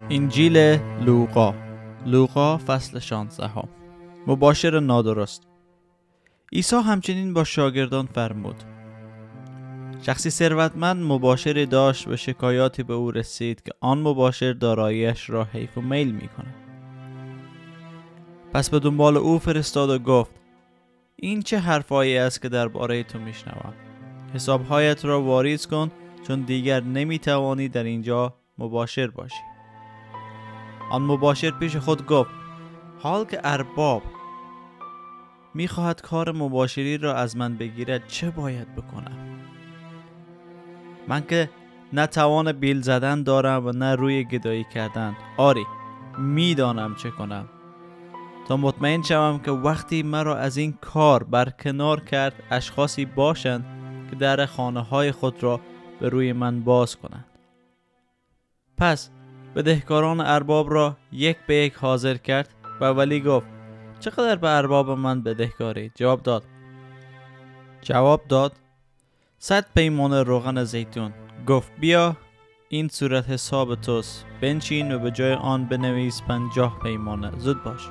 انجیل لوقا. لوقا فصل 16 مباشر نادرست. عیسی همچنین با شاگردان فرمود. شخصی ثروتمند مباشری داشت و شکایاتی به او رسید که آن مباشر داراییش را حیف و میل می کند. پس به دنبال او فرستاد و گفت این چه حرفایی است که درباره تو میشنوم؟ حسابهایت را واریز کن چون دیگر نمی‌توانی در اینجا مباشر باشی. آن مباشر پیش خود گفت حال که ارباب می‌خواهد کار مباشری را از من بگیرد چه باید بکنم؟ من که نه توان بیل زدن دارم و نه روی گدایی کردن. آری می‌دانم چه کنم. تا مطمئن شوم که وقتی مرا از این کار برکنار کرد اشخاصی باشند که در خانه های خود را به روی من باز کنند. پس بدهکاران ارباب را یک به یک حاضر کرد و ولی گفت چقدر به ارباب من بدهکاری؟ جواب داد. جواب داد صد پیمان روغن زیتون. گفت بیا این صورت حساب توست. بنچین و به جای آن بنویس پنجاه پیمانه زود باش.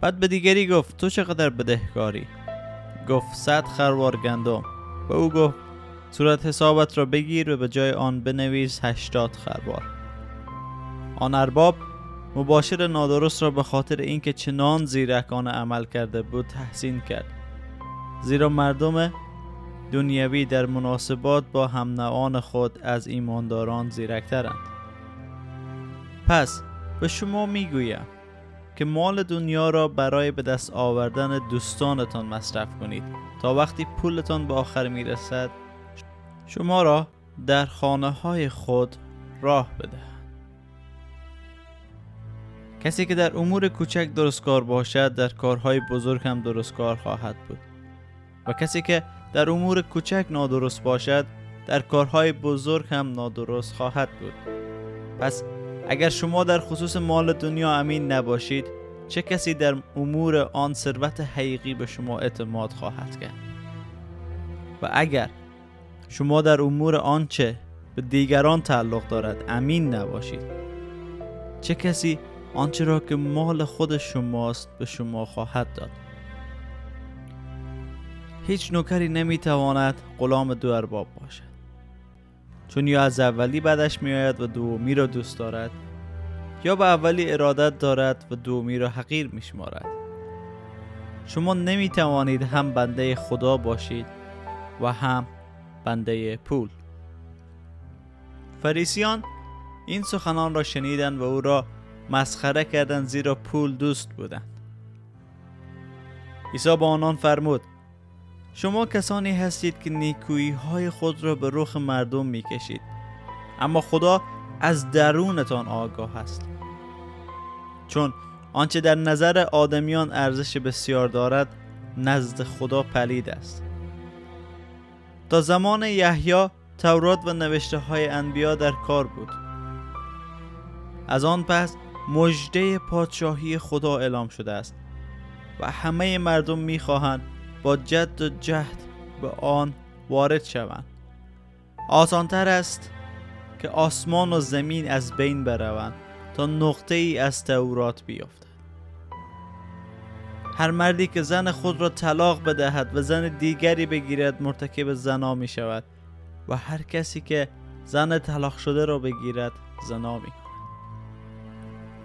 بعد به دیگری گفت تو چقدر بدهکاری؟ گفت صد خروار گندم. و او گفت صورت حسابت را بگیر و به جای آن بنویس هشتاد خروار. آن ارباب مباشر نادرست را به خاطر اینکه چنان زیرکانه عمل کرده بود تحسین کرد. زیرا مردم دنیوی در مناسبات با هم خود از ایمانداران زیرکترند. پس به شما می‌گویم که مال دنیا را برای به دست آوردن دوستانتان مصرف کنید. تا وقتی پولتان به آخر می‌رسد شما را در خانه های خود راه بده کسی که در امور کوچک درستکار باشد در کارهای بزرگ هم درستکار خواهد بود. و کسی که در امور کوچک نادرست باشد در کارهای بزرگ هم نادرست خواهد بود. پس اگر شما در خصوص مال دنیا امین نباشید چه کسی در امور آن ثروت حقیقی به شما اعتماد خواهد کرد؟ و اگر شما در امور آنچه به دیگران تعلق دارد امین نباشید چه کسی آنچه را که مال خود شماست به شما خواهد داد. هیچ نوکری نمی‌تواند غلام دو ارباب باشد. چون یا از اولی بدش میآید و دومی را دوست دارد یا به اولی ارادت دارد و دومی را حقیر میشمارد. شما نمی توانید هم بنده خدا باشید و هم بنده پول. فریسیان این سخنان را شنیدند و او را مسخره کردند زیرا پول دوست بودند عیسی با آنان فرمود شما کسانی هستید که نیکویی های خود را به رخ مردم می کشید اما خدا از درونتان آگاه است. چون آنچه در نظر آدمیان ارزش بسیار دارد نزد خدا پلید است. تا زمان یحیی تورات و نوشته های انبیا در کار بود. از آن پس مژده پادشاهی خدا اعلام شده است و همه مردم می‌خواهند با جد و جهد به آن وارد شوند. آسانتر است که آسمان و زمین از بین بروند تا نقطه ای از تورات بیافتد هر مردی که زن خود را طلاق بدهد و زن دیگری بگیرد مرتکب زنا می شود و هر کسی که زن طلاق شده را بگیرد زنا می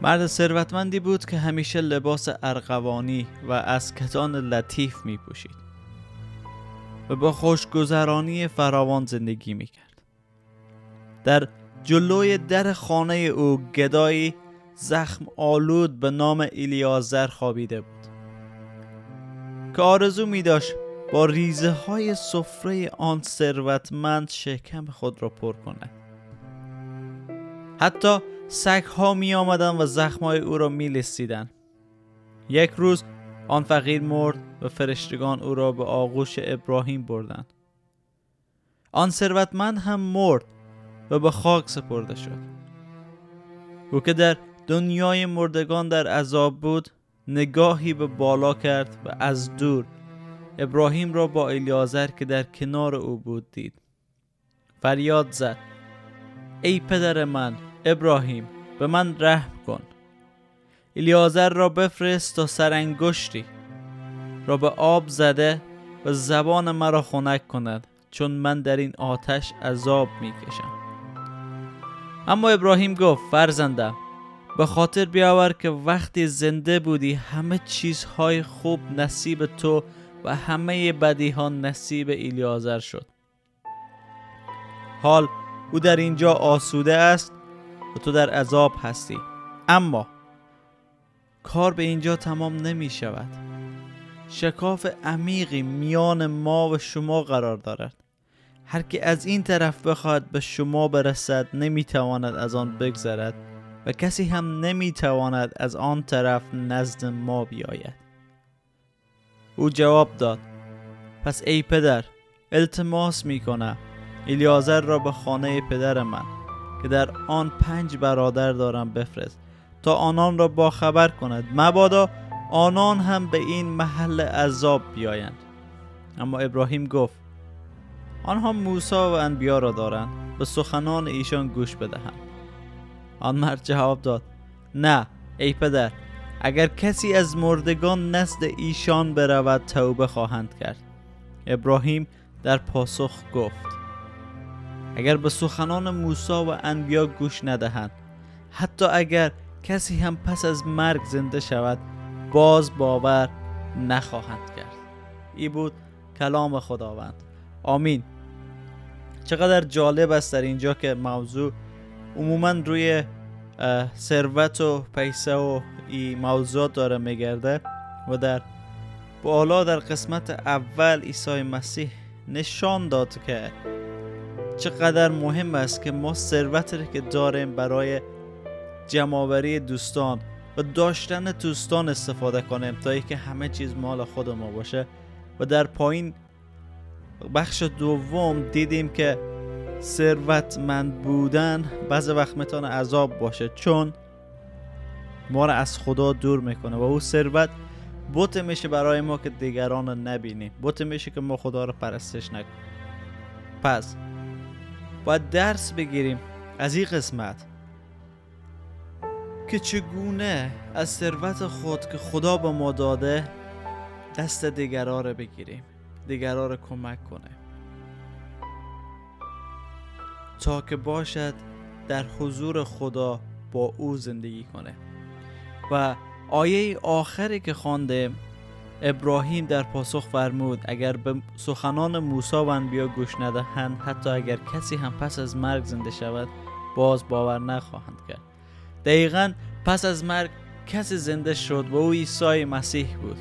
مرد ثروتمندی بود که همیشه لباس ارغوانی و از کتان لطیف می پوشید و با خوشگذرانی فراوان زندگی می کرد. در جلوی در خانه او گدایی زخم آلود به نام ایلیازر خوابیده بود که آرزو می داشت با ریزه های سفره آن ثروتمند شکم خود را پر کند حتی سگ ها می آمدن و زخم های او را می لستیدن. یک روز آن فقیر مرد و فرشتگان او را به آغوش ابراهیم بردند. آن ثروتمند هم مرد و به خاک سپرده شد. او که در دنیای مردگان در عذاب بود نگاهی به بالا کرد و از دور ابراهیم را با الیازر که در کنار او بود دید. فریاد زد. ای پدر من ابراهیم به من رحم کن. الیازر را بفرست تا سرانگشتی را به آب زده و زبان مرا خنک کند چون من در این آتش عذاب می کشم اما ابراهیم گفت فرزندم به خاطر بیاور که وقتی زنده بودی همه چیزهای خوب نصیب تو و همه بدی ها نصیب ایلیازر شد. حال او در اینجا آسوده است و تو در عذاب هستی. اما کار به اینجا تمام نمی شود. شکاف عمیقی میان ما و شما قرار دارد. هر که از این طرف بخواهد به شما برسد نمی‌تواند از آن بگذرد و کسی هم نمی‌تواند از آن طرف نزد ما بیاید. او جواب داد پس ای پدر التماس می‌کنم الیازر را به خانه پدر من. که در آن پنج برادر دارم بفرست تا آنان را با خبر کند. مبادا آنان هم به این محل عذاب بیایند. اما ابراهیم گفت آنها موسی و انبیا را دارند به سخنان ایشان گوش بدهند. آن مرد جواب داد نه ای پدر اگر کسی از مردگان نزد ایشان برود توبه خواهند کرد. ابراهیم در پاسخ گفت اگر به سخنان موسی و انبیا گوش ندهند حتی اگر کسی هم پس از مرگ زنده شود باز باور نخواهند کرد. ای بود کلام خداوند. آمین. چقدر جالب است در اینجا که موضوع عموما روی ثروت و پیسه و ای موضوعات داره میگرده و در بالا در قسمت اول عیسی مسیح نشان داد که چقدر مهم است که ما ثروت که داریم برای جمعآوری دوستان و داشتن دوستان استفاده کنیم تا که همه چیز مال خود ما باشه. و در پایین بخش دوم دیدیم که ثروتمند بودن بعض وقت می‌تونه عذاب باشه چون ما را از خدا دور می‌کنه و او ثروت بوت میشه برای ما که دیگران رو نبینیم. بوت میشه که ما خدا رو پرستش نکنیم. پس باید درس بگیریم از این قسمت. که چگونه از ثروت خود که خدا به ما داده دست دیگرا رو بگیریم دیگرا رو کمک کنه تا که باشد در حضور خدا با او زندگی کنه. و آیه آخری که خوانده ابراهیم در پاسخ فرمود اگر به سخنان موسی و انبیا گوش ندهند حتی اگر کسی هم پس از مرگ زنده شود باز باور نخواهند کرد. دقیقا پس از مرگ کسی زنده شد و او عیسی مسیح بود.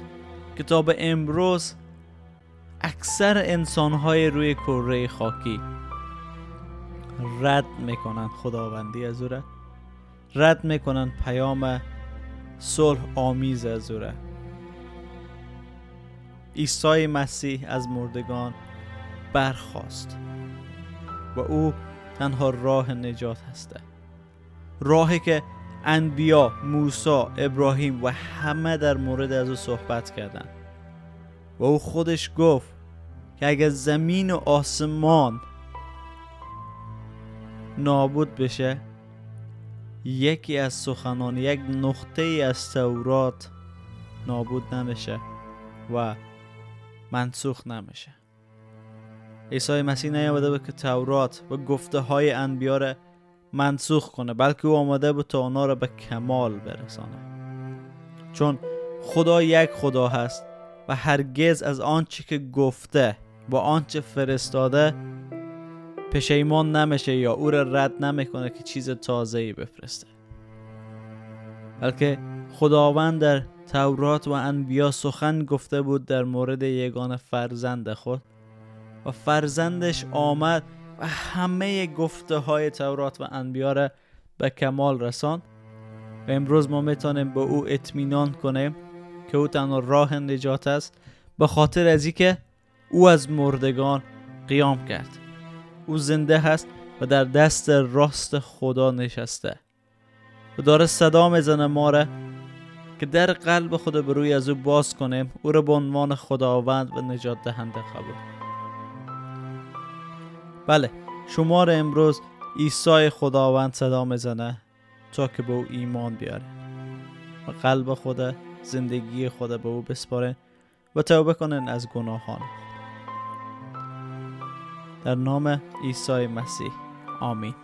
که تا به امروز اکثر انسانهای روی کره خاکی رد می‌کنن خداوندی از او رد می‌کنن پیام صلح آمیز از او عیسی مسیح از مردگان برخواست و او تنها راه نجات هسته. راهی که انبیا موسی ابراهیم و همه در مورد از او صحبت کردند. و او خودش گفت که اگر زمین و آسمان نابود بشه یکی از سخنان یک نقطه از تورات نابود نمیشه و منسوخ نمیشه. عیسی مسیح نیامده بود که تورات و گفته های انبیار منسوخ کنه بلکه او آمده بود تا آنها را به کمال برسانه. چون خدا یک خدا هست و هرگز از آنچه که گفته با آنچه فرستاده پشیمان نمیشه یا او را رد نمی‌کنه که چیز تازه ای بفرسته. بلکه خداوند در تورات و انبیا سخن گفته بود در مورد یگان فرزند خود و فرزندش آمد و همه گفته های تورات و انبیا را به کمال رساند. و امروز ما می‌تونیم به او اطمینان کنیم که او تنها راه نجات است به خاطر از که او از مردگان قیام کرد. او زنده هست و در دست راست خدا نشسته. و داره صدا می‌زنه ما را که در قلب خود به روی از او باز کنیم او را به عنوان خداوند و نجات دهنده قبول. بله شما را امروز عیسی خداوند صدا می‌زنه تا که به او ایمان بیاره و قلب خود زندگی خود به او بسپاره و توبه کنن از گناهان. در نام عیسی مسیح. آمین.